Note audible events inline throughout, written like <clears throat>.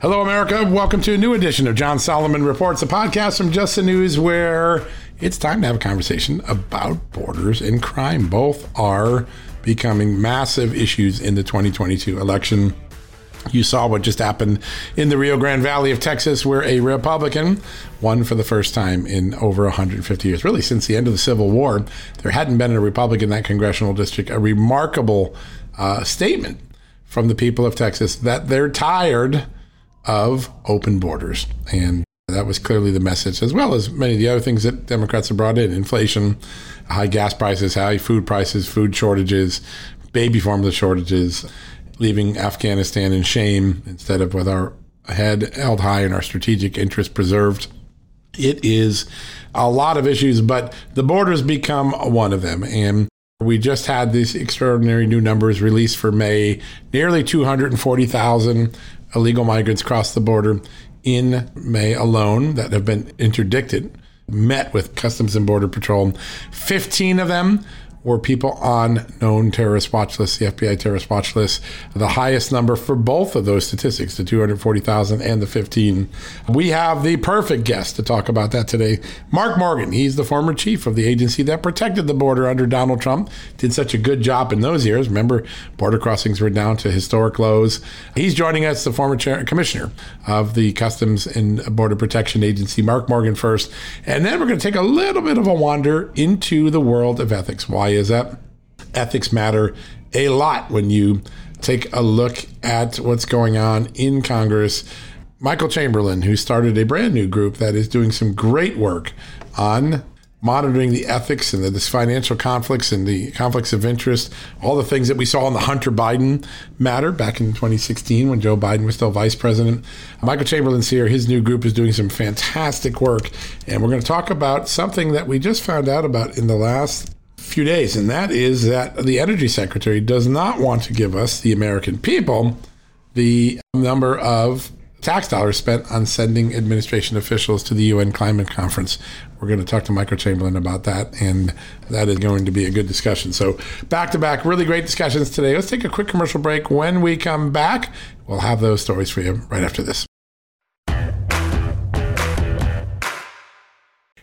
Hello, America. Welcome to a new edition of John Solomon Reports, a podcast from Just the News where it's time to have a conversation about borders and crime. Both are becoming massive issues in the 2022 election. You saw what just happened in the Rio Grande Valley of Texas, where a Republican won for the first time in over 150 years. Really, since the end of the Civil War, there hadn't been a Republican in that congressional district. A remarkable uh, statement from the people of Texas that they're tired of open borders. And that was clearly the message, as well as many of the other things that Democrats have brought in inflation, high gas prices, high food prices, food shortages, baby formula shortages, leaving Afghanistan in shame instead of with our head held high and our strategic interests preserved. It is a lot of issues, but the borders become one of them. And we just had these extraordinary new numbers released for May nearly 240,000 illegal migrants cross the border in May alone that have been interdicted, met with Customs and Border Patrol. 15 of them were people on known terrorist watch lists, the FBI terrorist watch list, the highest number for both of those statistics, the 240,000 and the 15. We have the perfect guest to talk about that today, Mark Morgan. He's the former chief of the agency that protected the border under Donald Trump. Did such a good job in those years. Remember, border crossings were down to historic lows. He's joining us, the former chair, commissioner of the Customs and Border Protection Agency, Mark Morgan first. And then we're going to take a little bit of a wander into the world of ethics. Why is that ethics matter a lot when you take a look at what's going on in Congress. Michael Chamberlain, who started a brand new group that is doing some great work on monitoring the ethics and the financial conflicts and the conflicts of interest, all the things that we saw in the Hunter Biden matter back in 2016 when Joe Biden was still vice president. Michael Chamberlain's here. His new group is doing some fantastic work. And we're going to talk about something that we just found out about in the last few days, and that is that the energy secretary does not want to give us, the American people, the number of tax dollars spent on sending administration officials to the UN climate conference. We're going to talk to Michael Chamberlain about that, and that is going to be a good discussion. So, back to back, really great discussions today. Let's take a quick commercial break. When we come back, we'll have those stories for you right after this.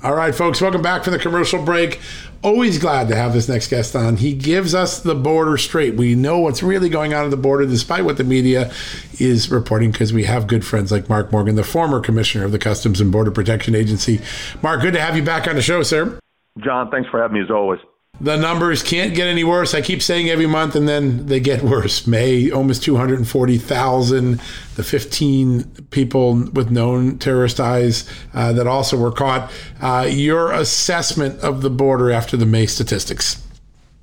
All right, folks, welcome back from the commercial break. Always glad to have this next guest on. He gives us the border straight. We know what's really going on at the border, despite what the media is reporting, because we have good friends like Mark Morgan, the former commissioner of the Customs and Border Protection Agency. Mark, good to have you back on the show, sir. John, thanks for having me as always the numbers can't get any worse. I keep saying every month, and then they get worse. May almost 240,000. The 15 people with known terrorist ties uh, that also were caught. Uh, your assessment of the border after the May statistics?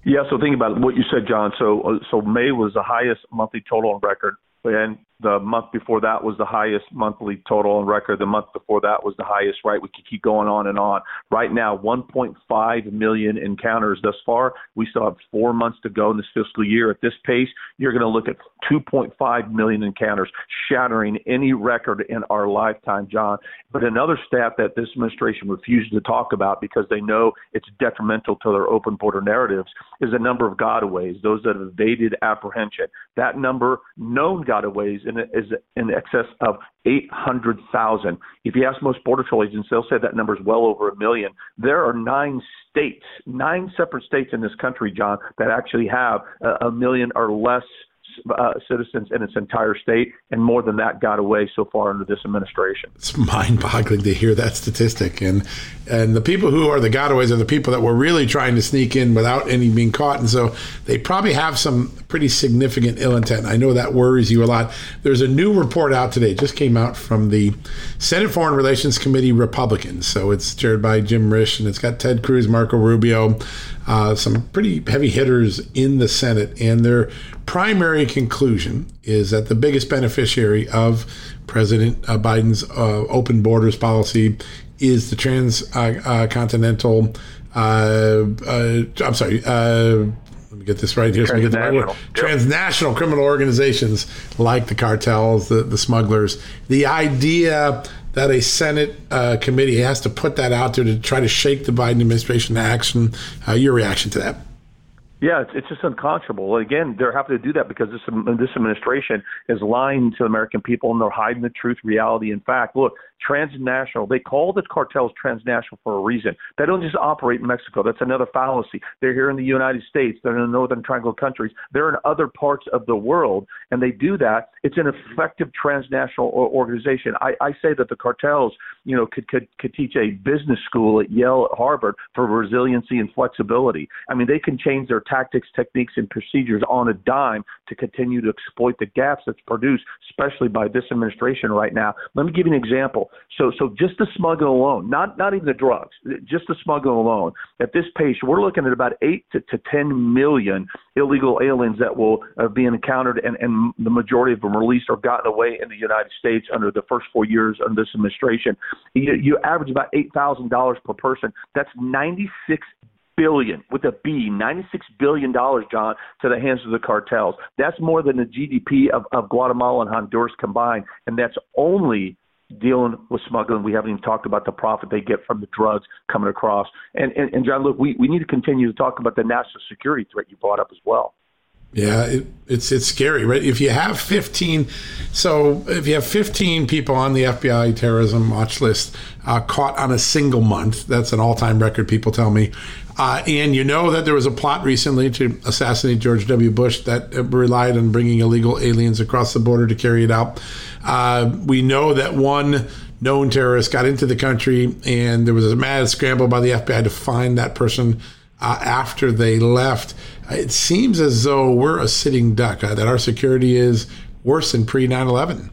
Yeah, so think about what you said, John. So, uh, so May was the highest monthly total on record, and the month before that was the highest monthly total on record. The month before that was the highest, right? We could keep going on and on. Right now, 1.5 million encounters thus far. We still have four months to go in this fiscal year. At this pace, you're going to look at 2.5 million encounters, shattering any record in our lifetime, John. But another stat that this administration refuses to talk about because they know it's detrimental to their open border narratives is the number of gotaways, those that have evaded apprehension. That number, known gotaways, in, is in excess of 800,000. If you ask most Border Patrol agents, they'll say that number is well over a million. There are nine states, nine separate states in this country, John, that actually have a, a million or less uh, citizens in its entire state, and more than that got away so far under this administration. It's mind-boggling to hear that statistic, and and the people who are the gotaways are the people that were really trying to sneak in without any being caught, and so they probably have some pretty significant ill intent. I know that worries you a lot. There's a new report out today, just came out from the Senate Foreign Relations Committee Republicans. So it's chaired by Jim Risch, and it's got Ted Cruz, Marco Rubio, uh, some pretty heavy hitters in the Senate, and their primary conclusion is that the biggest beneficiary of President uh, Biden's uh, open borders policy is the transcontinental. Uh, uh, uh, I'm sorry. Let me get this right here. So get the right word. Yep. Transnational criminal organizations like the cartels, the, the smugglers. The idea that a Senate uh, committee has to put that out there to try to shake the Biden administration to action. Uh, your reaction to that? Yeah, it's, it's just unconscionable. Again, they're happy to do that because this this administration is lying to the American people and they're hiding the truth, reality, and fact. Look, transnational. They call the cartels transnational for a reason. They don't just operate in Mexico. That's another fallacy. They're here in the United States. They're in the Northern Triangle countries. They're in other parts of the world, and they do that. It's an effective transnational organization. I, I say that the cartels, you know, could, could could teach a business school at Yale, at Harvard for resiliency and flexibility. I mean, they can change their tactics, techniques, and procedures on a dime to continue to exploit the gaps that's produced, especially by this administration right now. Let me give you an example. So, so just the smuggling alone, not not even the drugs, just the smuggling alone. At this pace, we're looking at about eight to, to ten million illegal aliens that will uh, be encountered, and, and the majority of them released or gotten away in the United States under the first four years of this administration. You, you average about eight thousand dollars per person. That's ninety six billion with a B, ninety-six billion dollars, John, to the hands of the cartels. That's more than the GDP of, of Guatemala and Honduras combined, and that's only dealing with smuggling. We haven't even talked about the profit they get from the drugs coming across. And and, and John, look, we, we need to continue to talk about the national security threat you brought up as well. Yeah, it, it's it's scary, right? If you have 15, so if you have 15 people on the FBI terrorism watch list uh, caught on a single month, that's an all-time record. People tell me, uh, and you know that there was a plot recently to assassinate George W. Bush that relied on bringing illegal aliens across the border to carry it out. Uh, we know that one known terrorist got into the country, and there was a mad scramble by the FBI to find that person uh, after they left. It seems as though we're a sitting duck, uh, that our security is worse than pre 9 11.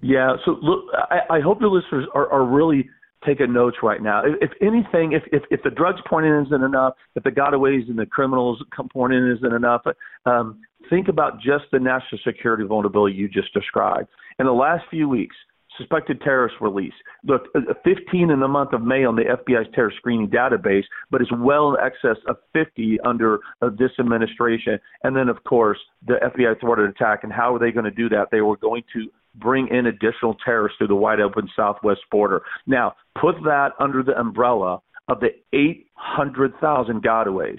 Yeah, so look, I, I hope the listeners are, are really taking notes right now. If, if anything, if, if if the drugs point in isn't enough, if the gotaways and the criminals point in isn't enough, um, think about just the national security vulnerability you just described. In the last few weeks, suspected terrorist release. Look, uh, 15 in the month of May on the FBI's terror screening database, but it's well in excess of 50 under uh, this administration. And then, of course, the FBI thwarted attack. And how are they going to do that? They were going to bring in additional terrorists through the wide open southwest border. Now, put that under the umbrella of the 800,000 gotaways.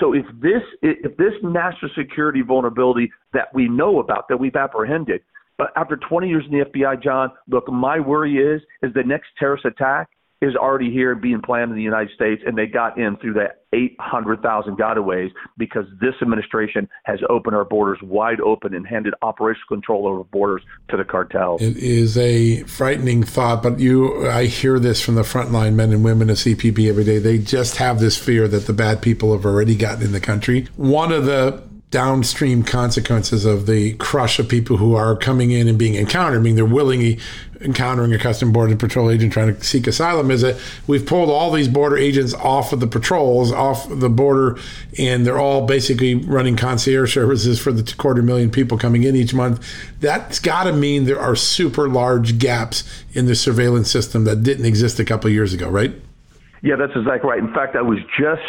So if this if this national security vulnerability that we know about that we've apprehended, but after 20 years in the FBI, John, look, my worry is is the next terrorist attack is already here being planned in the United States, and they got in through that 800,000 gotaways because this administration has opened our borders wide open and handed operational control over borders to the cartels. It is a frightening thought, but you, I hear this from the frontline men and women of CPB every day. They just have this fear that the bad people have already gotten in the country. One of the downstream consequences of the crush of people who are coming in and being encountered, I mean, they're willingly encountering a custom border patrol agent trying to seek asylum, is that we've pulled all these border agents off of the patrols, off the border, and they're all basically running concierge services for the quarter million people coming in each month. That's got to mean there are super large gaps in the surveillance system that didn't exist a couple years ago, right? Yeah, that's exactly right. In fact, I was just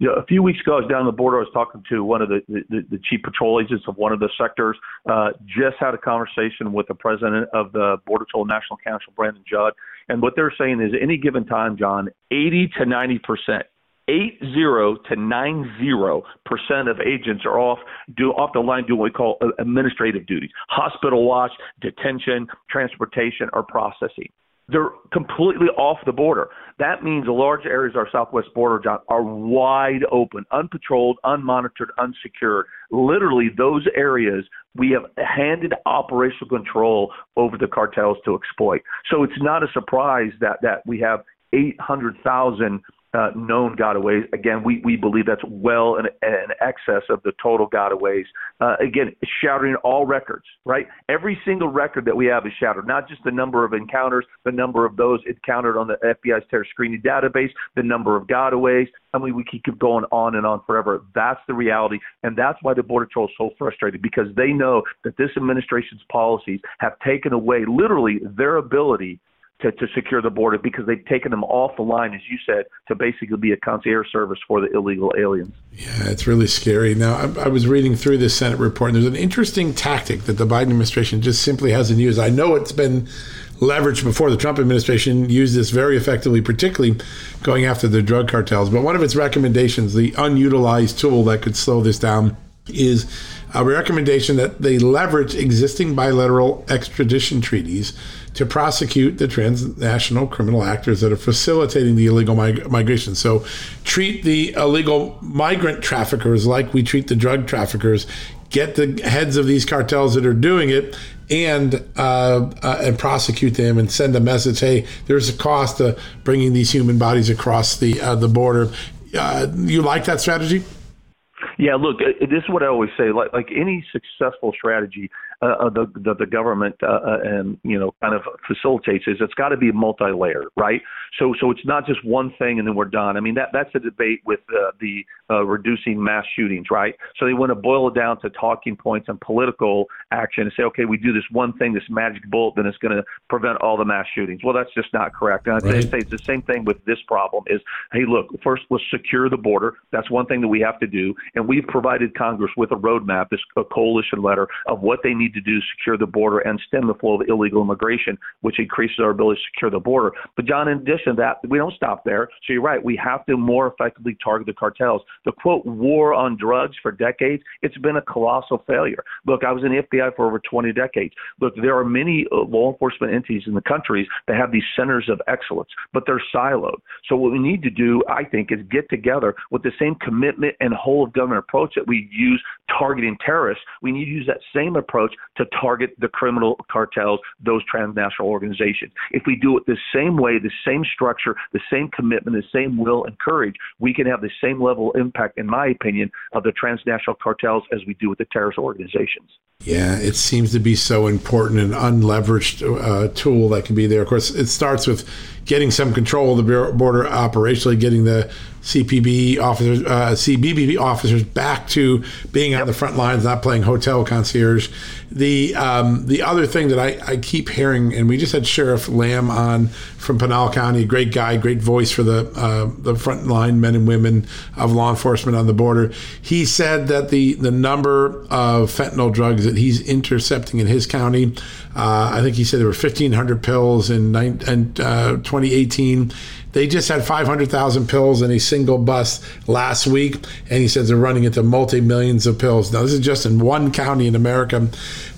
you know, a few weeks ago, I was down the border. I was talking to one of the the, the chief patrol agents of one of the sectors. Uh, just had a conversation with the president of the Border Patrol National Council, Brandon Judd, and what they're saying is, any given time, John, 80 to 90 percent eight zero to nine zero percent of agents are off do off the line doing what we call administrative duties, hospital watch, detention, transportation, or processing. They're completely off the border. That means large areas of our southwest border, John, are wide open, unpatrolled, unmonitored, unsecured. Literally, those areas we have handed operational control over the cartels to exploit. So it's not a surprise that that we have 800,000 uh, known gotaways. Again, we, we believe that's well in, in excess of the total gotaways. Uh, again, shattering all records, right? Every single record that we have is shattered, not just the number of encounters, the number of those encountered on the FBI's terror screening database, the number of gotaways. I mean, we keep going on and on forever. That's the reality. And that's why the Border Patrol is so frustrated because they know that this administration's policies have taken away literally their ability to, to secure the border because they've taken them off the line, as you said, to basically be a concierge service for the illegal aliens. Yeah, it's really scary. Now, I, I, was reading through this Senate report, and there's an interesting tactic that the Biden administration just simply hasn't used. I know it's been leveraged before the Trump administration used this very effectively, particularly going after the drug cartels. But one of its recommendations, the unutilized tool that could slow this down, is a recommendation that they leverage existing bilateral extradition treaties to prosecute the transnational criminal actors that are facilitating the illegal mig- migration. So treat the illegal migrant traffickers like we treat the drug traffickers. Get the heads of these cartels that are doing it and uh, uh, and prosecute them and send a message. Hey, there's a cost to bringing these human bodies across the uh, the border. Uh, you like that strategy? Yeah, look, uh, this is what I always say. Like like any successful strategy, uh, the, the the government uh, uh, and you know kind of facilitates is it's got to be multi-layered, right? So so it's not just one thing and then we're done. I mean that that's a debate with uh, the uh, reducing mass shootings, right? So they want to boil it down to talking points and political action and say, okay, we do this one thing, this magic bullet, then it's going to prevent all the mass shootings. Well, that's just not correct. And right. say it's the same thing with this problem: is hey, look, first let's secure the border. That's one thing that we have to do, and we've provided Congress with a roadmap, this a coalition letter of what they need need to do to secure the border and stem the flow of illegal immigration, which increases our ability to secure the border. But, John, in addition to that, we don't stop there. So you're right. We have to more effectively target the cartels. The quote, war on drugs for decades, it's been a colossal failure. Look, I was in the FBI for over 20 decades. Look, there are many uh, law enforcement entities in the countries that have these centers of excellence, but they're siloed. So what we need to do, I think, is get together with the same commitment and whole of government approach that we use targeting terrorists. We need to use that same approach to target the criminal cartels, those transnational organizations. If we do it the same way, the same structure, the same commitment, the same will and courage, we can have the same level of impact, in my opinion, of the transnational cartels as we do with the terrorist organizations. Yeah, it seems to be so important and unleveraged uh, tool that can be there. Of course, it starts with getting some control of the border operationally, getting the CPB officers, uh, officers back to being on the front lines, not playing hotel concierge. The um, the other thing that I, I keep hearing, and we just had Sheriff Lamb on from Pinal County, great guy, great voice for the uh, the front line men and women of law enforcement on the border. He said that the the number of fentanyl drugs that he's intercepting in his county, uh, I think he said there were 1,500 pills in, in uh, 2018 they just had 500,000 pills in a single bus last week, and he says they're running into multi millions of pills. Now, this is just in one county in America.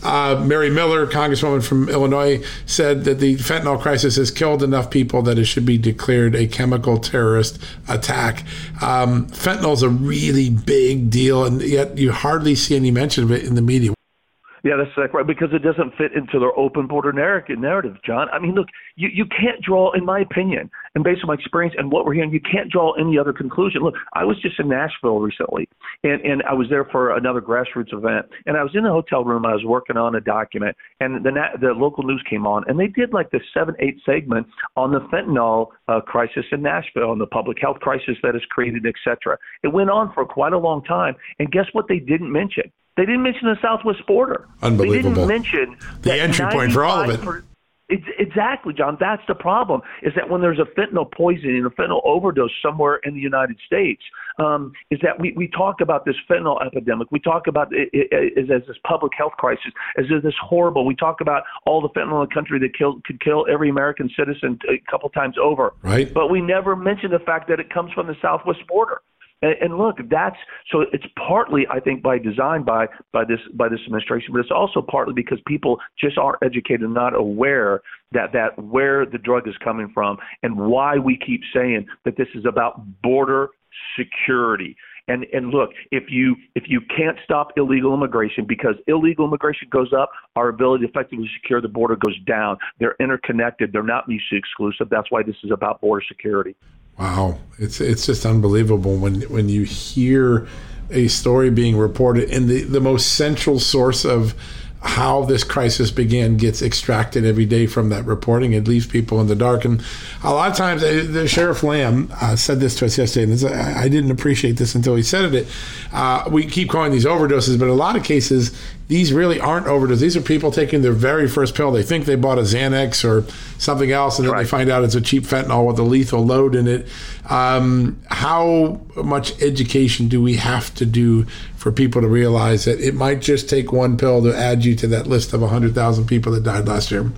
Uh, Mary Miller, Congresswoman from Illinois, said that the fentanyl crisis has killed enough people that it should be declared a chemical terrorist attack. Um, fentanyl is a really big deal, and yet you hardly see any mention of it in the media. Yeah, that's exactly right. Because it doesn't fit into their open border narrative, John. I mean, look, you, you can't draw, in my opinion, and based on my experience and what we're hearing, you can't draw any other conclusion. Look, I was just in Nashville recently, and, and I was there for another grassroots event, and I was in the hotel room. I was working on a document, and the the local news came on, and they did like the seven eight segment on the fentanyl uh, crisis in Nashville and the public health crisis that is created, et cetera. It went on for quite a long time, and guess what? They didn't mention they didn't mention the southwest border. Unbelievable. They didn't mention the entry point for all of it. Per, it's, exactly, John. That's the problem. Is that when there's a fentanyl poisoning, a fentanyl overdose somewhere in the United States, um, is that we, we talk about this fentanyl epidemic. We talk about it, it, it, as this public health crisis, as this horrible. We talk about all the fentanyl in the country that killed, could kill every American citizen a couple times over. Right. But we never mention the fact that it comes from the southwest border. And, and look, that's so it's partly, I think, by design by by this by this administration, but it's also partly because people just aren't educated and not aware that that where the drug is coming from and why we keep saying that this is about border security. And and look, if you if you can't stop illegal immigration because illegal immigration goes up, our ability to effectively secure the border goes down. They're interconnected. They're not mutually exclusive. That's why this is about border security. Wow, it's it's just unbelievable when when you hear a story being reported and the, the most central source of how this crisis began gets extracted every day from that reporting. It leaves people in the dark. And a lot of times, uh, the Sheriff Lamb uh, said this to us yesterday, and this, I didn't appreciate this until he said it. Uh, we keep calling these overdoses, but a lot of cases, these really aren't overdoses. These are people taking their very first pill. They think they bought a Xanax or something else, and then right. they find out it's a cheap fentanyl with a lethal load in it. Um, how much education do we have to do for people to realize that it might just take one pill to add you to that list of 100,000 people that died last year?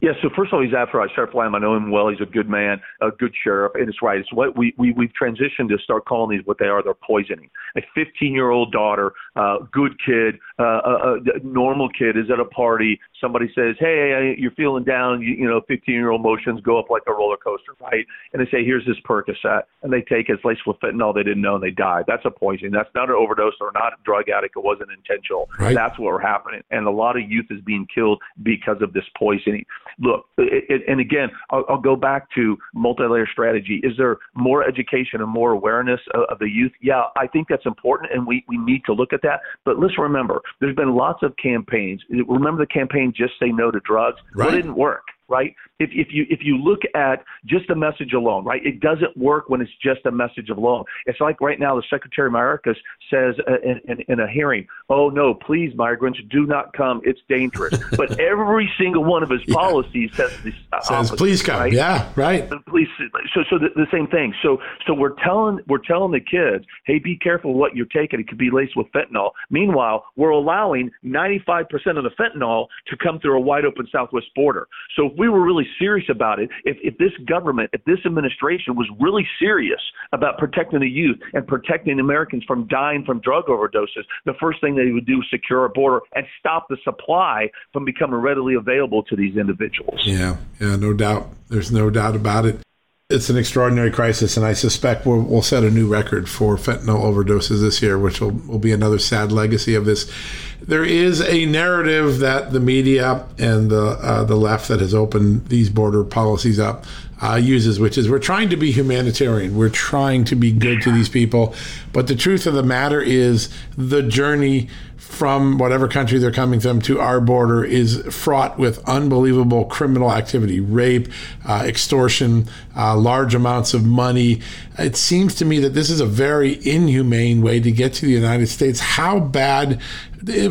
Yeah, so first of all, he's after I start flying. I know him well. He's a good man, a good sheriff, and it's right. It's what we, we we've transitioned to start calling these what they are. They're poisoning. A 15 year old daughter, uh, good kid, uh, a, a normal kid is at a party. Somebody says, "Hey, you're feeling down." You, you know, 15 year old emotions go up like a roller coaster, right? And they say, "Here's this Percocet," and they take it. It's laced with fentanyl. They didn't know, and they die. That's a poison. That's not an overdose or not a drug addict. It wasn't intentional. Right. That's what we're happening, and a lot of youth is being killed because of this poisoning look, it, it, and again, I'll, I'll, go back to multi-layer strategy. Is there more education and more awareness of, of, the youth? Yeah, I think that's important, and we, we need to look at that. But let's remember, there's been lots of campaigns. Remember the campaign "Just Say No to Drugs"? Right. Well, didn't work right? If, if you if you look at just a message alone, right, it doesn't work when it's just a message alone. It's like right now the Secretary Mayorkas says uh, in, in, in, a hearing, "Oh no, please, migrants, do not come. It's dangerous." <laughs> but every single one of his yeah. policies says this. Says, opposite, "Please come." Right? Yeah, right. Please. So so the, the same thing. So so we're telling we're telling the kids, "Hey, be careful what you're taking. It could be laced with fentanyl." Meanwhile, we're allowing 95% of the fentanyl to come through a wide open southwest border. So if we were really serious about it, if, if this government, if this administration was really serious about protecting the youth and protecting Americans from dying from drug overdoses, the first thing they would do is secure a border and stop the supply from becoming readily available to these individuals. Yeah, yeah, no doubt. There's no doubt about it it's an extraordinary crisis, and I suspect we'll, we'll, set a new record for fentanyl overdoses this year, which will, will be another sad legacy of this. There is a narrative that the media and the uh, the left that has opened these border policies up uh, uses, which is we're trying to be humanitarian, we're trying to be good to these people, but the truth of the matter is the journey from whatever country they're coming from to our border is fraught with unbelievable criminal activity rape, uh, extortion, uh, large amounts of money. It seems to me that this is a very inhumane way to get to the United States. How bad,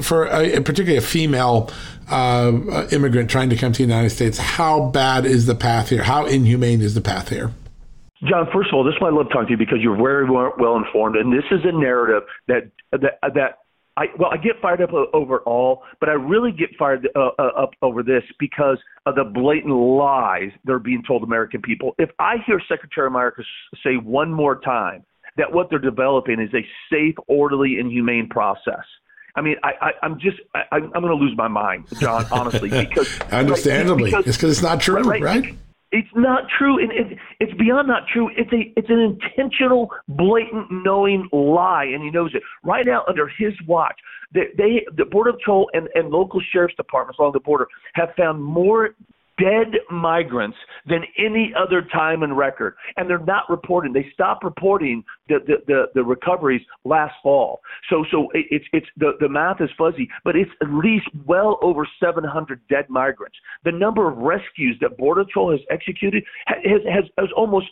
for a, particularly a female uh, immigrant trying to come to the United States, how bad is the path here? How inhumane is the path here? John, first of all, this is why I love talking to you because you're very well informed, and this is a narrative that that that I well, I get fired up overall, but I really get fired uh, uh, up over this because of the blatant lies that are being told American people. If I hear Secretary Mayorkas say one more time that what they're developing is a safe, orderly, and humane process. I mean, I, I, I'm just, I, I'm going to lose my mind, John, honestly, <laughs> because understandably, right, because, it's because it's not true, right? right? It's not true, and it, it's beyond not true. It's a it's an intentional, blatant, knowing lie, and he knows it. Right now, under his watch, they, they the border patrol and, and local sheriff's departments along the border have found more dead migrants than any other time in record. And they're not reporting. They stopped reporting the, the, the, the recoveries last fall. So so it, it's it's the, the math is fuzzy, but it's at least well over 700 dead migrants. The number of rescues that Border Patrol has executed has has, has almost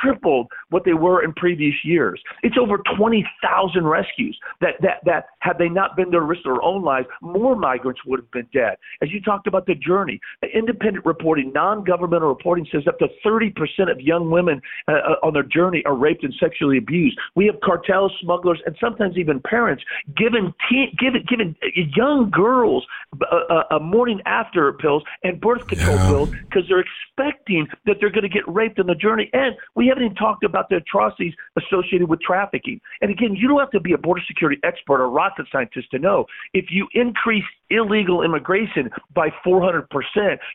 tripled what they were in previous years. It's over 20,000 rescues that that that had they not been there to risk their own lives, more migrants would have been dead. As you talked about the journey, independent reporting, non-governmental reporting says up to 30% of young women uh, uh, on their journey are raped and sexually abused. We have cartels, smugglers, and sometimes even parents giving teen, giving giving young girls a, a morning after pills and birth control yeah. pills because they're expecting that they're going to get raped on the journey. And we haven't even talked about the atrocities associated with trafficking. And again, you don't have to be a border security expert or rocket scientist to know if you increase illegal immigration by 400%,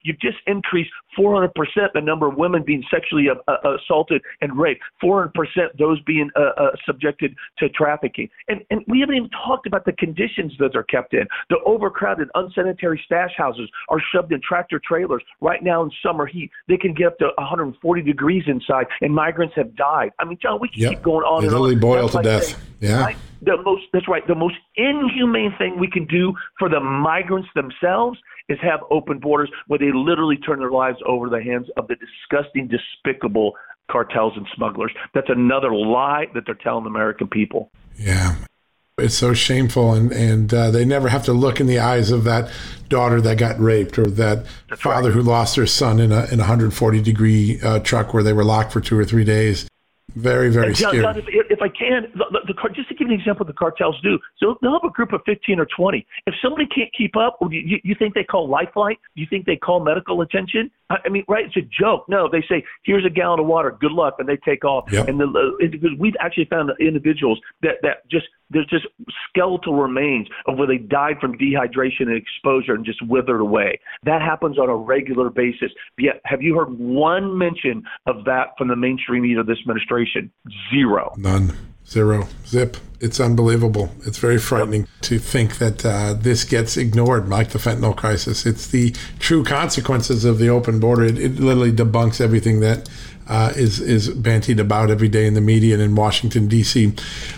you've just increased 400% the number of women being sexually uh, uh assaulted and raped, 400% those being uh, uh, subjected to trafficking. And, and we haven't even talked about the conditions that they're kept in. The overcrowded, unsanitary stash houses are shoved in tractor trailers. Right now in summer heat, they can get up to 140 degrees inside, and migrants have died. I mean, John, we can yep. keep going on they and literally on. boil that's to like death. Saying, yeah. Right? The most that's right. The most inhumane thing we can do for the migrants themselves is have open borders where they literally turn their lives over to the hands of the disgusting, despicable cartels and smugglers. That's another lie that they're telling the American people. Yeah. It's so shameful, and and uh, they never have to look in the eyes of that daughter that got raped or that That's father right. who lost their son in a in a 140 degree uh, truck where they were locked for two or three days. Very, very John, scary. John, if, if, I can, the, the, the, just to give you an example, the cartels do. So they'll have a group of 15 or 20. If somebody can't keep up, you, you think they call Lifeline? Do you think they call medical attention? I mean, right? It's a joke. No, they say, "Here's a gallon of water. Good luck," and they take off. Yep. And the uh, we've actually found individuals that that just there's just skeletal remains of where they died from dehydration and exposure and just withered away. That happens on a regular basis. Yet, have you heard one mention of that from the mainstream media of this administration? Zero. None. Zero. Zip. It's unbelievable. It's very frightening to think that uh, this gets ignored, like the fentanyl crisis. It's the true consequences of the open border. It, it literally debunks everything that uh, is is bantied about every day in the media and in Washington D.C.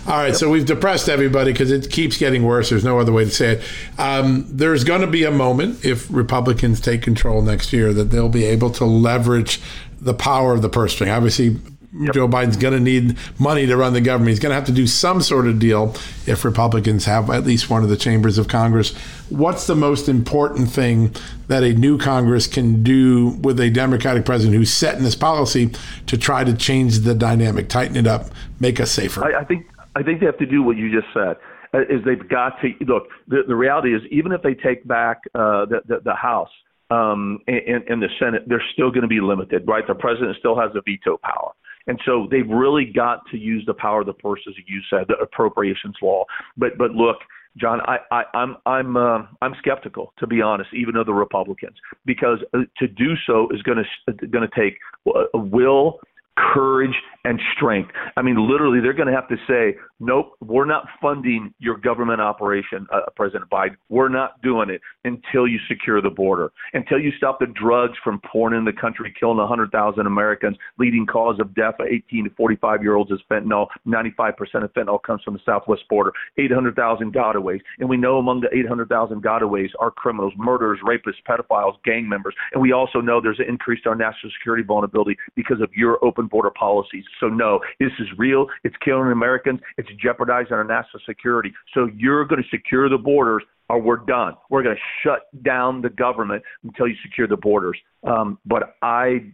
All right, so we've depressed everybody because it keeps getting worse. There's no other way to say it. Um, there's going to be a moment if Republicans take control next year that they'll be able to leverage the power of the purse string. Obviously, Yep. Joe Biden's going to need money to run the government. He's going to have to do some sort of deal if Republicans have at least one of the chambers of Congress. What's the most important thing that a new Congress can do with a Democratic president who's setting this policy to try to change the dynamic, tighten it up, make us safer? I, I think I think they have to do what you just said. Uh, is they've got to look. The, the reality is, even if they take back uh, the, the the House um, and, and the Senate, they're still going to be limited, right? The president still has a veto power. And so they've really got to use the power of the purse, as you said, the appropriations law. But but look, John, I, I, I'm I'm uh, I'm skeptical to be honest, even of the Republicans, because uh, to do so is going to going to take a will, courage, and strength. I mean, literally, they're going to have to say, nope, we're not funding your government operation, uh, President Biden. We're not doing it until you secure the border, until you stop the drugs from pouring in the country, killing 100,000 Americans. Leading cause of death of 18 to 45 year olds is fentanyl. 95% of fentanyl comes from the southwest border. 800,000 gotaways. And we know among the 800,000 gotaways are criminals, murderers, rapists, pedophiles, gang members. And we also know there's an increase in our national security vulnerability because of your open border policies. So no, this is real. It's killing Americans. It's jeopardizing our national security. So you're going to secure the borders or we're done. We're going to shut down the government until you secure the borders. Um, but I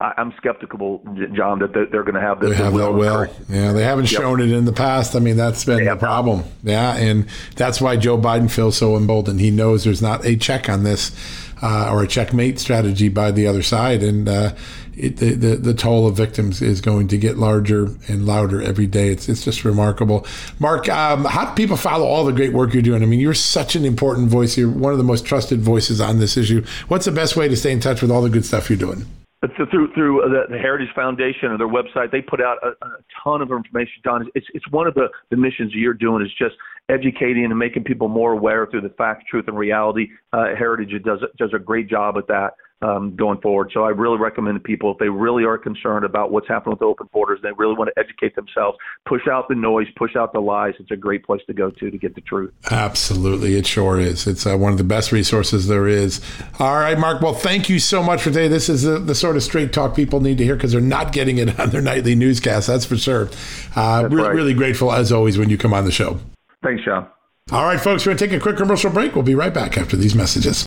I'm skeptical, John, that they're, going to have this. They have that will. Yeah, they haven't yep. shown it in the past. I mean, that's been the problem. Yeah, and that's why Joe Biden feels so emboldened. He knows there's not a check on this uh, or a checkmate strategy by the other side, and uh, it, the, the, the toll of victims is going to get larger and louder every day. It's it's just remarkable. Mark, um, how do people follow all the great work you're doing? I mean, you're such an important voice. You're one of the most trusted voices on this issue. What's the best way to stay in touch with all the good stuff you're doing? Through through the, the, Heritage Foundation or their website, they put out a, a ton of information. Don, it's it's one of the, the missions you're doing is just educating and making people more aware through the fact, truth, and reality. Uh, Heritage does does a great job at that um, going forward. So I really recommend to people if they really are concerned about what's happening with the open borders, they really want to educate themselves, push out the noise, push out the lies. It's a great place to go to to get the truth. Absolutely, it sure is. It's uh, one of the best resources there is. All right, Mark. Well, thank you so much for today. This is the, the sort of straight talk people need to hear because they're not getting it <laughs> on their nightly newscast. That's for sure. Uh, re- right. Really grateful as always when you come on the show. Thanks, John. All right, folks, we're going to take a quick commercial break. We'll be right back after these messages.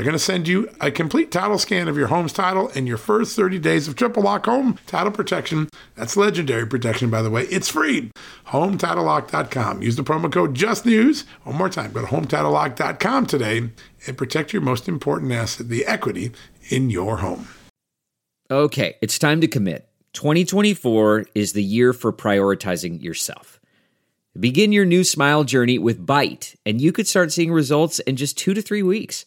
They're going to send you a complete title scan of your home's title and your first 30 days of triple lock home title protection. That's legendary protection, by the way. It's free. HometitleLock.com. Use the promo code JUSTNEWS. One more time, go to HometitleLock.com today and protect your most important asset, the equity in your home. Okay, it's time to commit. 2024 is the year for prioritizing yourself. Begin your new smile journey with Byte, and you could start seeing results in just two to three weeks.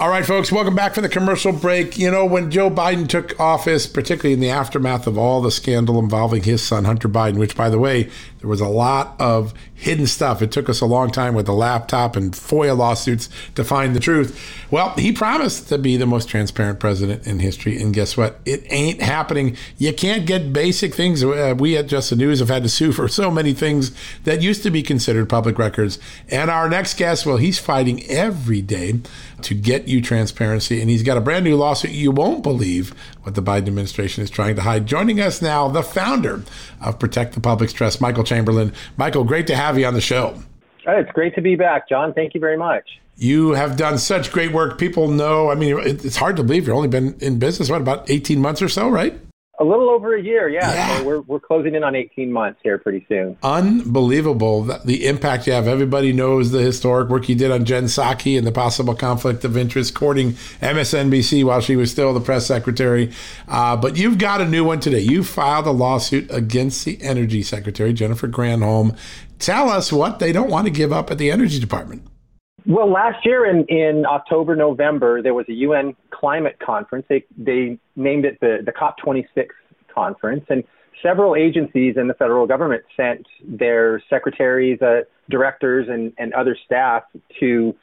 All right, folks, welcome back from the commercial break. You know, when Joe Biden took office, particularly in the aftermath of all the scandal involving his son, Hunter Biden, which, by the way, there was a lot of hidden stuff. It took us a long time with the laptop and FOIA lawsuits to find the truth. Well, he promised to be the most transparent president in history. And guess what? It ain't happening. You can't get basic things. Uh, we at Just the News have had to sue for so many things that used to be considered public records. And our next guest, well, he's fighting every day to get you transparency. And he's got a brand new lawsuit. You won't believe what the Biden administration is trying to hide. Joining us now, the founder of Protect the Public's Trust, Michael Chamberlain. Michael, great to have you on the show. It's great to be back, John. Thank you very much. You have done such great work. People know, I mean, it's hard to believe you've only been in business, what, about 18 months or so, right? A little over a year, yeah. yeah. So we're, we're closing in on 18 months here pretty soon. Unbelievable the impact you have. Everybody knows the historic work you did on Jen Psaki and the possible conflict of interest courting MSNBC while she was still the press secretary. Uh, but you've got a new one today. You filed a lawsuit against the Energy Secretary, Jennifer Granholm. Tell us what they don't want to give up at the Energy Department. Well, last year in, in October, November, there was a UN climate conference. They, they named it the, the COP26 conference. And several agencies in the federal government sent their secretaries, uh, directors, and, and other staff to,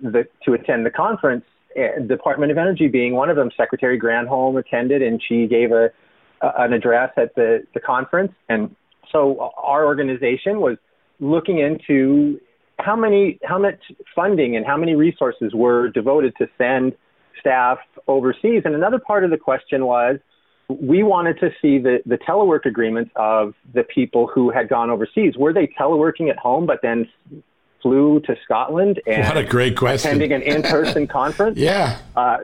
the, to attend the conference. Uh, Department of Energy being one of them. Secretary Granholm attended, and she gave a an address at the, the conference. And so our organization was looking into how many how much funding and how many resources were devoted to send staff overseas? And another part of the question was we wanted to see the, the telework agreements of the people who had gone overseas. Were they teleworking at home but then flew to Scotland and <laughs> what a great question. attending an in-person <laughs> conference? Yeah. Uh,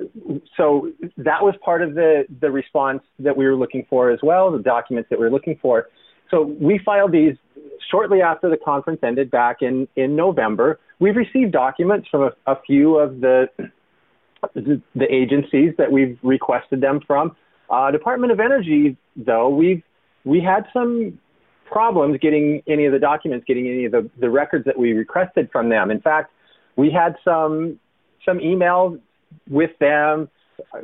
so that was part of the the response that we were looking for as well the documents that we were looking for so we filed these shortly after the conference ended back in, in November. We've received documents from a, a few of the, the agencies that we've requested them from. Uh, Department of Energy, though, we've we had some problems getting any of the documents, getting any of the, the records that we requested from them. In fact, we had some some emails with them,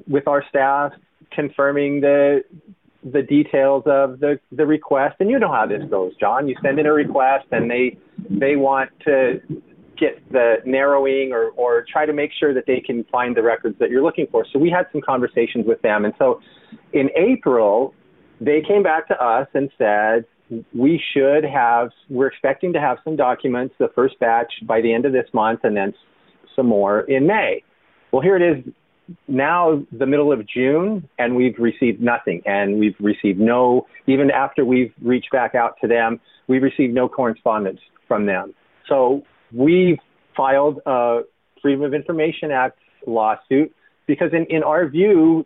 with our staff, confirming the the details of the, the request. And you know how this goes, John. You send in a request and they they want to get the narrowing or, or try to make sure that they can find the records that you're looking for. So we had some conversations with them. And so in April, they came back to us and said, we should have, we're expecting to have some documents, the first batch by the end of this month, and then some more in May. Well, here it is now the middle of June, and we've received nothing. And we've received no, even after we've reached back out to them, we've received no correspondence from them. So we've filed a Freedom of Information Act lawsuit because, in, in our view,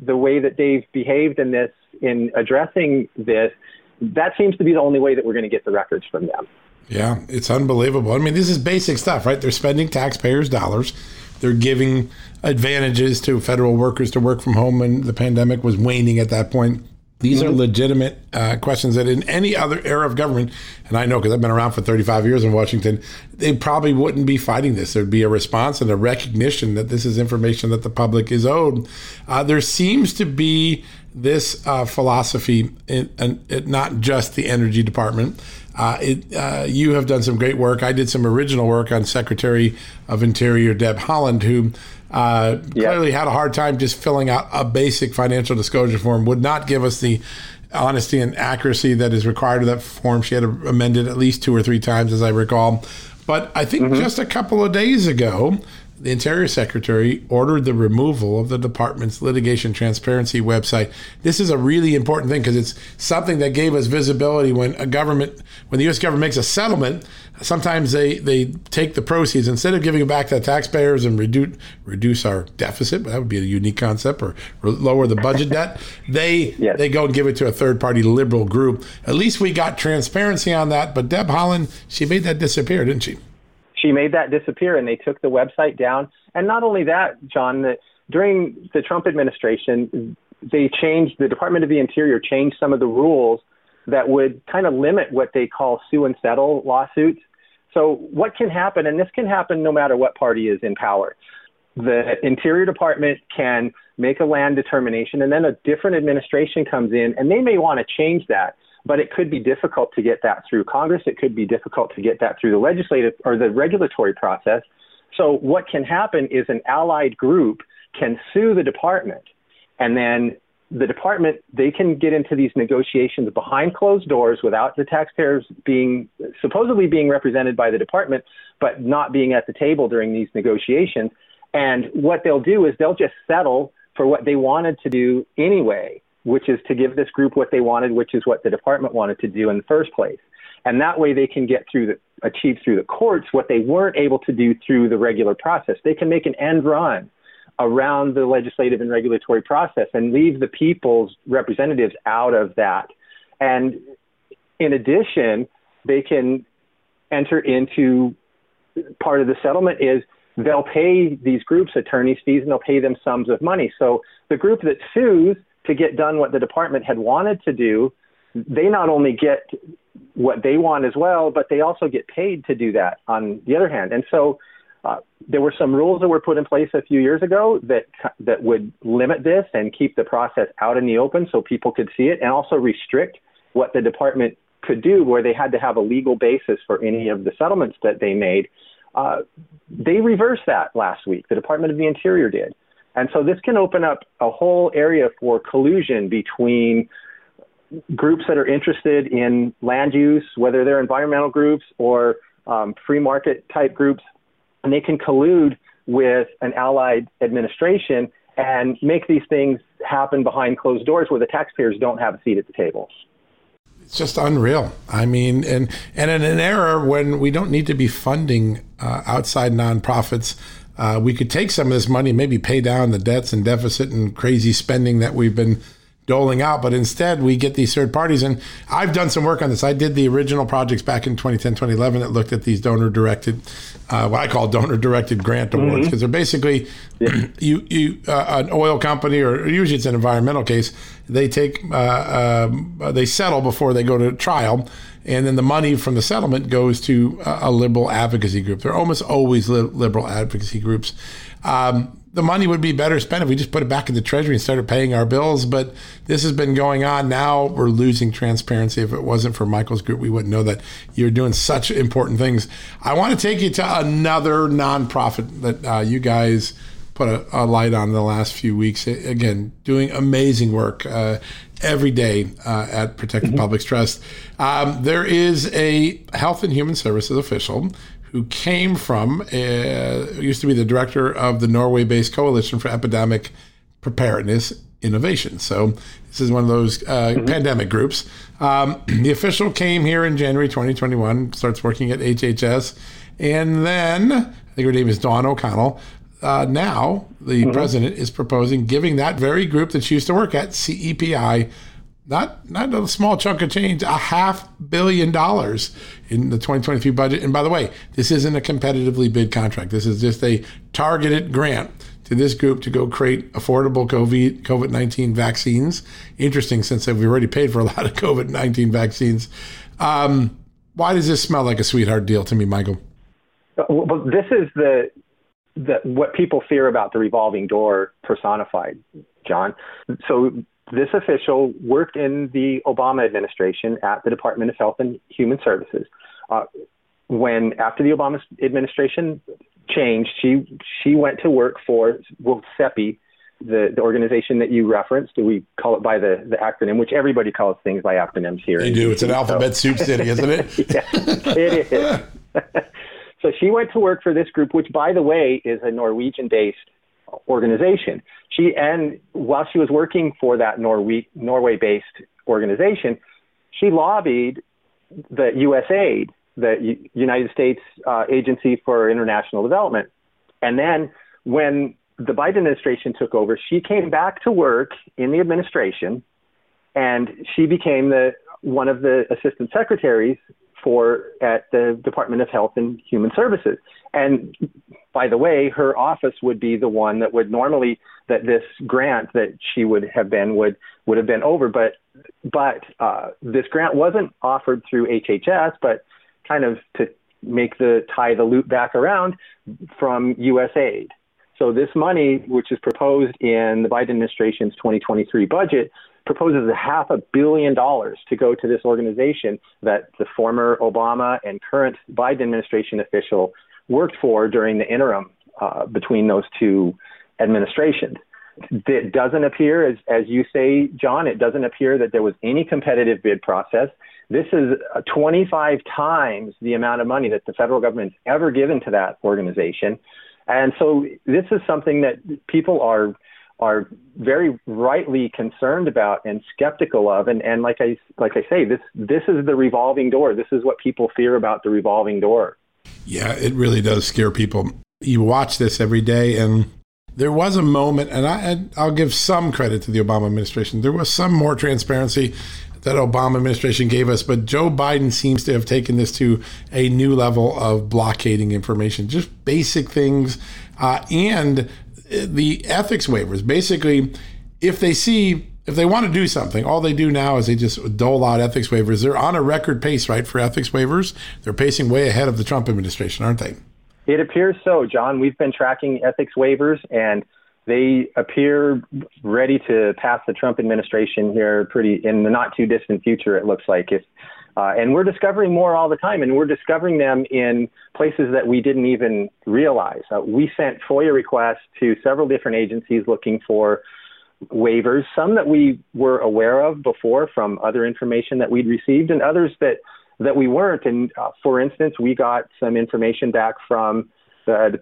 the way that they've behaved in this, in addressing this, that seems to be the only way that we're going to get the records from them. Yeah, it's unbelievable. I mean, this is basic stuff, right? They're spending taxpayers' dollars they're giving advantages to federal workers to work from home when the pandemic was waning at that point. These mm-hmm. are legitimate uh, questions that in any other era of government, and I know because I've been around for 35 years in Washington, they probably wouldn't be fighting this. There'd be a response and a recognition that this is information that the public is owed. Uh, there seems to be this uh, philosophy, in, in, in, not just the Energy Department, uh, it, uh, you have done some great work. I did some original work on Secretary of Interior Deb Haaland, who uh, clearly had a hard time just filling out a basic financial disclosure form, would not give us the honesty and accuracy that is required of that form. She had to amend it at least two or three times, as I recall. But I think mm-hmm. just a couple of days ago, the Interior Secretary ordered the removal of the department's litigation transparency website. This is a really important thing because it's something that gave us visibility when a government, when the U.S. government makes a settlement. Sometimes they, they take the proceeds instead of giving it back to the taxpayers and reduce reduce our deficit. That would be a unique concept, or, or lower the budget debt. <laughs> They yes. they go and give it to a third party liberal group. At least we got transparency on that. But Deb Haaland, she made that disappear, didn't she? She made that disappear and they took the website down. And not only that, John, the, during the Trump administration, they changed, the Department of the Interior changed some of the rules that would kind of limit what they call sue and settle lawsuits. So, what can happen, and this can happen no matter what party is in power. The Interior Department can make a land determination, and then a different administration comes in, and they may want to change that but it could be difficult to get that through Congress. It could be difficult to get that through the legislative or the regulatory process. So what can happen is an allied group can sue the department, and then the department they can get into these negotiations behind closed doors without the taxpayers being supposedly being represented by the department, but not being at the table during these negotiations. And what they'll do is they'll just settle for what they wanted to do anyway which is to give this group what they wanted, which is what the department wanted to do in the first place. And that way they can get through the achieve through the courts what they weren't able to do through the regular process. They can make an end run around the legislative and regulatory process and leave the people's representatives out of that. And in addition, they can enter into part of the settlement is they'll pay these groups attorneys fees and they'll pay them sums of money. So the group that sues to get done what the department had wanted to do, they not only get what they want as well, but they also get paid to do that on the other hand. And so uh, there were some rules that were put in place a few years ago that that would limit this and keep the process out in the open so people could see it, and also restrict what the department could do, where they had to have a legal basis for any of the settlements that they made. Uh, they reversed that last week. The Department of the Interior did. And so this can open up a whole area for collusion between groups that are interested in land use, whether they're environmental groups or um, free market type groups, and they can collude with an allied administration and make these things happen behind closed doors where the taxpayers don't have a seat at the table. It's just unreal. I mean, and and in an era when we don't need to be funding uh, outside nonprofits uh, we could take some of this money, maybe pay down the debts and deficit and crazy spending that we've been doling out. But instead, we get these third parties. And I've done some work on this. I did the original projects back in 2010, 2011 that looked at these donor directed, uh, what I call donor directed grant awards, because mm-hmm. they're basically yeah. <clears throat> you, you uh, an oil company, or usually it's an environmental case, they take, uh, um, they settle before they go to trial and then the money from the settlement goes to a, liberal advocacy group. They're almost always liberal advocacy groups. Um, the money would be better spent if we just put it back in the treasury and started paying our bills. But this has been going on. Now we're losing transparency. If it wasn't for Michael's group, we wouldn't know that you're doing such important things. I want to take you to another nonprofit that uh, you guys put a, a, light on the last few weeks. Again, doing amazing work. Uh, every day uh, at Protected mm-hmm. Public Trust. Um, there is a Health and Human Services official who came from, uh, used to be the director of the Norway based Coalition for Epidemic Preparedness Innovation. So this is one of those uh, mm-hmm. pandemic groups. Um, <clears throat> the official came here in January 2021, starts working at HHS, and then I think her name is Dawn O'Connell uh, now the mm-hmm. president is proposing giving that very group that she used to work at CEPI not not a small chunk of change, a half billion dollars in the 2023 budget. And by the way, this isn't a competitively bid contract. This is just a targeted grant to this group to go create affordable COVID COVID 19 vaccines. Interesting, since we've already paid for a lot of COVID 19 vaccines. Um, why does this smell like a sweetheart deal to me, Michael? Well, this is the the, what people fear about the revolving door personified, John. So this official worked in the Obama administration at the Department of Health and Human Services. Uh, when after the Obama administration changed, she she went to work for well, CEPI, the, the organization that you referenced. Do we call it by the, the acronym, which everybody calls things by acronyms here. They do. It's an alphabet soup city, isn't it? <laughs> yeah, it is. <laughs> So she went to work for this group, which, by the way, is a Norwegian-based organization. She and while she was working for that Norwe- Norway-based organization, she lobbied the USAID, the U- United States uh, Agency for International Development, and then when the Biden administration took over, she came back to work in the administration, and she became the one of the assistant secretaries for at the Department of Health and Human Services. And by the way, her office would be the one that would normally that this grant that she would have been would would have been over, but but uh, this grant wasn't offered through HHS, but kind of to make the tie the loop back around from USAID. So this money, which is proposed in the Biden administration's 2023 budget, proposes a half a billion dollars to go to this organization that the former Obama and current Biden administration official worked for during the interim uh, between those two administrations. It doesn't appear, as, as you say, John, it doesn't appear that there was any competitive bid process. This is 25 times the amount of money that the federal government's ever given to that organization. And so this is something that people are are very rightly concerned about and skeptical of. And, and like I like I say, this this is the revolving door. This is what people fear about the revolving door. Yeah, it really does scare people. You watch this every day, and there was a moment, and I I'll give some credit to the Obama administration. There was some more transparency that Obama administration gave us, but Joe Biden seems to have taken this to a new level of blockading information, just basic things, uh, and the ethics waivers. Basically, if they see if they want to do something, all they do now is they just dole out ethics waivers. They're on a record pace, right, for ethics waivers. They're pacing way ahead of the Trump administration, aren't they? It appears so, John. We've been tracking ethics waivers, and they appear ready to pass the Trump administration here pretty in the not too distant future. It looks like if uh, and we're discovering more all the time, and we're discovering them in places that we didn't even realize. Uh, we sent FOIA requests to several different agencies looking for waivers, some that we were aware of before from other information that we'd received, and others that, that we weren't. And uh, for instance, we got some information back from the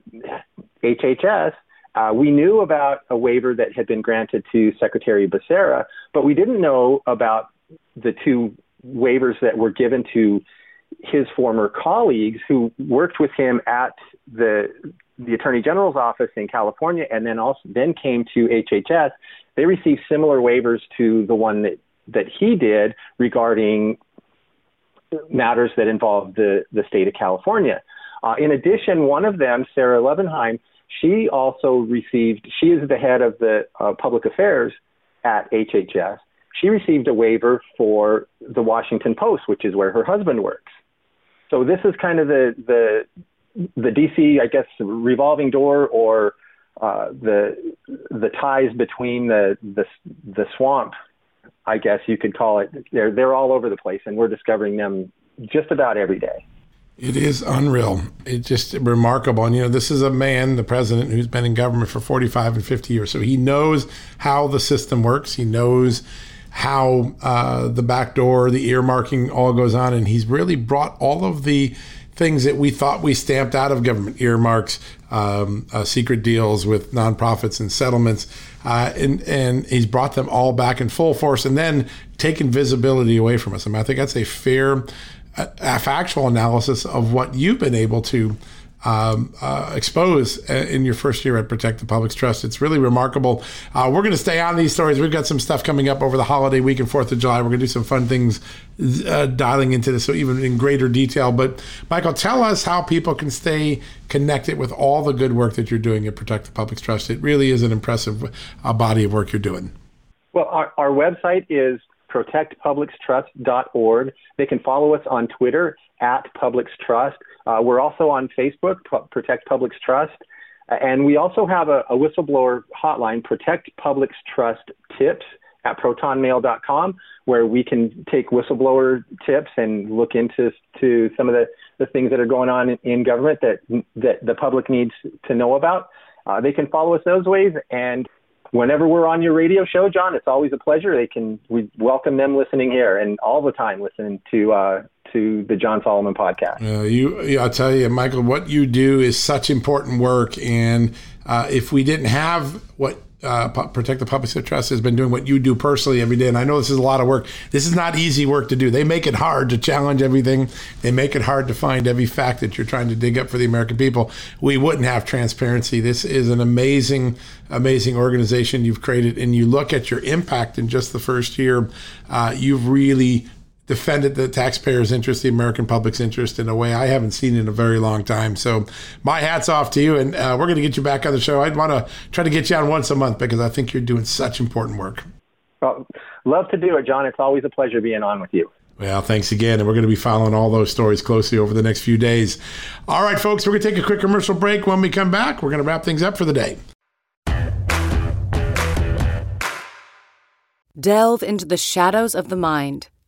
HHS. Uh, we knew about a waiver that had been granted to Secretary Becerra, but we didn't know about the two waivers that were given to his former colleagues who worked with him at the the attorney general's office in California and then also then came to HHS they received similar waivers to the one that that he did regarding matters that involved the the state of California. Uh, in addition one of them Sarah Lovenheim she also received she is the head of the uh, public affairs at HHS she received a waiver for the Washington Post, which is where her husband works. So this is kind of the the the DC, I guess, revolving door or uh, the the ties between the the the swamp, I guess you could call it. They're they're all over the place, and we're discovering them just about every day. It is unreal. It's just remarkable. And, you know, this is a man, the president, who's been in government for 45 and 50 years. So he knows how the system works. He knows how uh, the back door, the earmarking all goes on. And he's really brought all of the things that we thought we stamped out of government earmarks, um, uh, secret deals with nonprofits and settlements. Uh, and, and he's brought them all back in full force and then taken visibility away from us. I mean, I think that's a fair, a factual analysis of what you've been able to um, uh, expose uh, in your first year at Protect the Public's Trust. It's really remarkable. Uh, we're going to stay on these stories. We've got some stuff coming up over the holiday week and 4th of July. We're going to do some fun things uh, dialing into this, so even in greater detail. But, Michael, tell us how people can stay connected with all the good work that you're doing at Protect the Public's Trust. It really is an impressive uh, body of work you're doing. Well, our, our website is protectpublicstrust.org. They can follow us on Twitter at Public's Trust. Uh, we're also on Facebook, Protect Public's Trust. And we also have a, a whistleblower hotline, Protect Public's Trust Tips at protonmail.com, where we can take whistleblower tips and look into to some of the, the things that are going on in, in government that, that the public needs to know about. Uh, they can follow us those ways. And whenever we're on your radio show, John, it's always a pleasure. They can we welcome them listening here and all the time listening to uh, to the John Solomon podcast. Uh, you, I'll tell you, Michael, what you do is such important work, and uh, if we didn't have what uh, Protect the Public Trust has been doing what you do personally every day. And I know this is a lot of work. This is not easy work to do. They make it hard to challenge everything. They make it hard to find every fact that you're trying to dig up for the American people. We wouldn't have transparency. This is an amazing, amazing organization you've created. And you look at your impact in just the first year, uh, you've really defended the taxpayers' interest, the American public's interest in a way I haven't seen in a very long time. So my hat's off to you, and uh, we're going to get you back on the show. I'd want to try to get you on once a month because I think you're doing such important work. Well, love to do it, John. It's always a pleasure being on with you. Well, thanks again. And we're going to be following all those stories closely over the next few days. All right, folks, we're going to take a quick commercial break. When we come back, we're going to wrap things up for the day. Delve into the shadows of the mind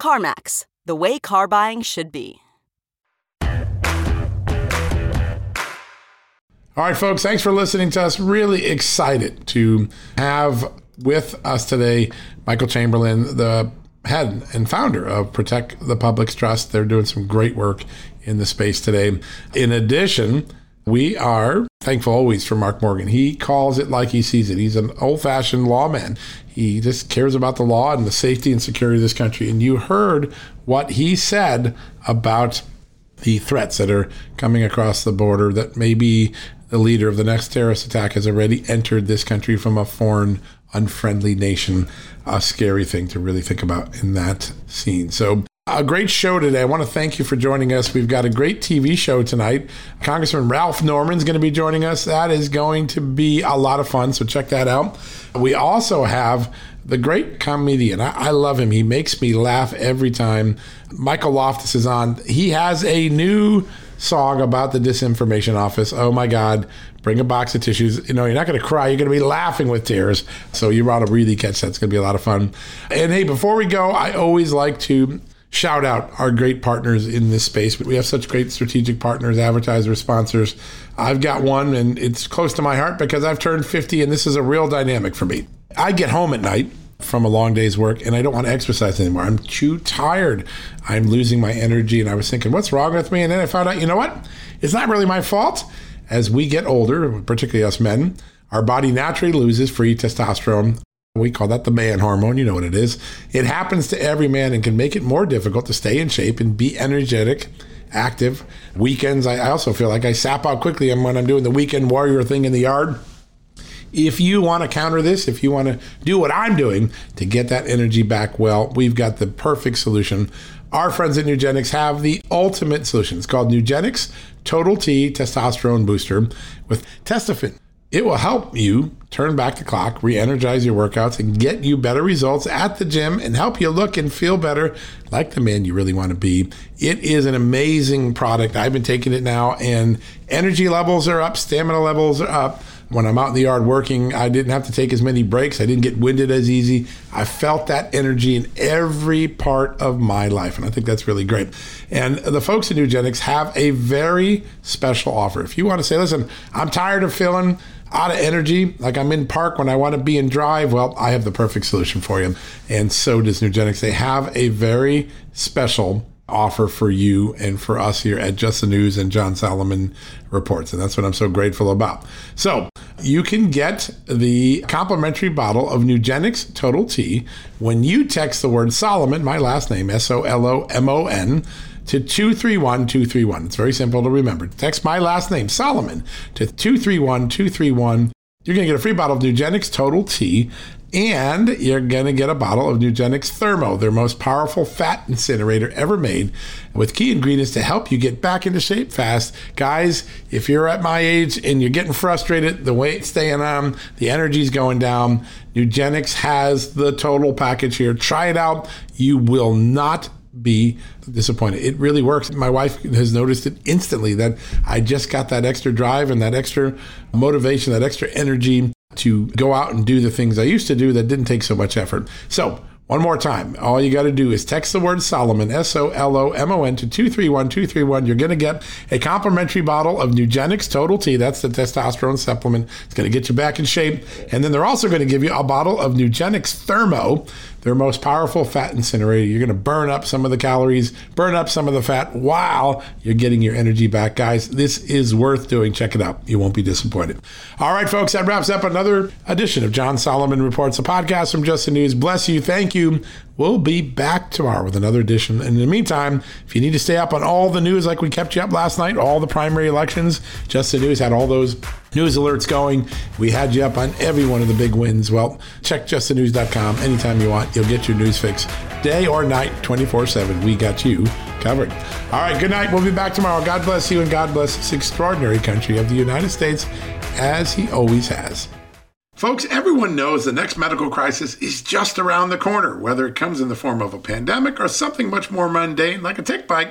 CarMax, the way car buying should be. All right, folks, thanks for listening to us. Really excited to have with us today Michael Chamberlain, the head and founder of Protect the Public's Trust. They're doing some great work in the space today. In addition, we are thankful always for Mark Morgan. He calls it like he sees it. He's an old fashioned lawman. He just cares about the law and the safety and security of this country. And you heard what he said about the threats that are coming across the border that maybe the leader of the next terrorist attack has already entered this country from a foreign, unfriendly nation. A scary thing to really think about in that scene. So a great show today. I want to thank you for joining us. We've got a great TV show tonight. Congressman Ralph Norman's going to be joining us. That is going to be a lot of fun, so check that out. We also have the great comedian. I, I love him. He makes me laugh every time. Michael Loftus is on. He has a new song about the disinformation office. Oh my God, bring a box of tissues. You know, you're not going to cry. You're going to be laughing with tears. So you ought to really catch that. It's going to be a lot of fun. And hey, before we go, I always like to shout out our great partners in this space. We have such great strategic partners, advertisers, sponsors. I've got one, and it's close to my heart because I've turned 50, and this is a real dynamic for me. I get home at night from a long day's work and I don't want to exercise anymore. I'm too tired. I'm losing my energy. And I was thinking, what's wrong with me? And then I found out, you know what? It's not really my fault. As we get older, particularly us men, our body naturally loses free testosterone. We call that the man hormone. You know what it is. It happens to every man and can make it more difficult to stay in shape and be energetic, active. Weekends, I also feel like I sap out quickly when I'm doing the weekend warrior thing in the yard. If you want to counter this, if you want to do what I'm doing to get that energy back, well, we've got the perfect solution. Our friends at Nugenix have the ultimate solution. It's called Nugenix Total T Testosterone Booster with Testofen. It will help you turn back the clock, re energize your workouts, and get you better results at the gym and help you look and feel better like the man you really want to be. It is an amazing product. I've been taking it now, and energy levels are up, stamina levels are up. When I'm out in the yard working, I didn't have to take as many breaks. I didn't get winded as easy. I felt that energy in every part of my life, and I think that's really great. And the folks at Nugenix have a very special offer. If you want to say, listen, I'm tired of feeling out of energy, like I'm in park when I want to be in drive, well, I have the perfect solution for you. And so does Nugenix. They have a very special offer for you and for us here at Just the News and John Solomon Reports. And that's what I'm so grateful about. So you can get the complimentary bottle of Nugenix Total T when you text the word Solomon, my last name, S O L O M O N to 231 231. It's very simple to remember. Text my last name, Solomon, to 231 231. You're going to get a free bottle of Nugenix Total T, and you're going to get a bottle of Nugenix Thermo, their most powerful fat incinerator ever made, with key ingredients to help you get back into shape fast. Guys, if you're at my age and you're getting frustrated, the weight's staying on, the energy's going down, Nugenix has the total package here. Try it out. You will not be disappointed. It really works. My wife has noticed it instantly that I just got that extra drive and that extra motivation, that extra energy to go out and do the things I used to do that didn't take so much effort. So, one more time, all you got to do is text the word Solomon, S O L O M O N, to 231 231. You're going to get a complimentary bottle of Nugenix Total T. That's the testosterone supplement. It's going to get you back in shape. And then they're also going to give you a bottle of Nugenix Thermo their most powerful fat incinerator. You're going to burn up some of the calories, burn up some of the fat while you're getting your energy back. Guys, this is worth doing. Check it out. You won't be disappointed. All right, folks, that wraps up another edition of John Solomon Reports, a podcast from Just the News. Bless you. Thank you. We'll be back tomorrow with another edition. And in the meantime, if you need to stay up on all the news like we kept you up last night, all the primary elections, Just the News had all those news alerts going. We had you up on every one of the big wins. Well, check justthenews.com anytime you want. You'll get your news fix day or night, 24 7. We got you covered. All right, good night. We'll be back tomorrow. God bless you and God bless this extraordinary country of the United States as He always has. Folks, everyone knows the next medical crisis is just around the corner, whether it comes in the form of a pandemic or something much more mundane like a tick bite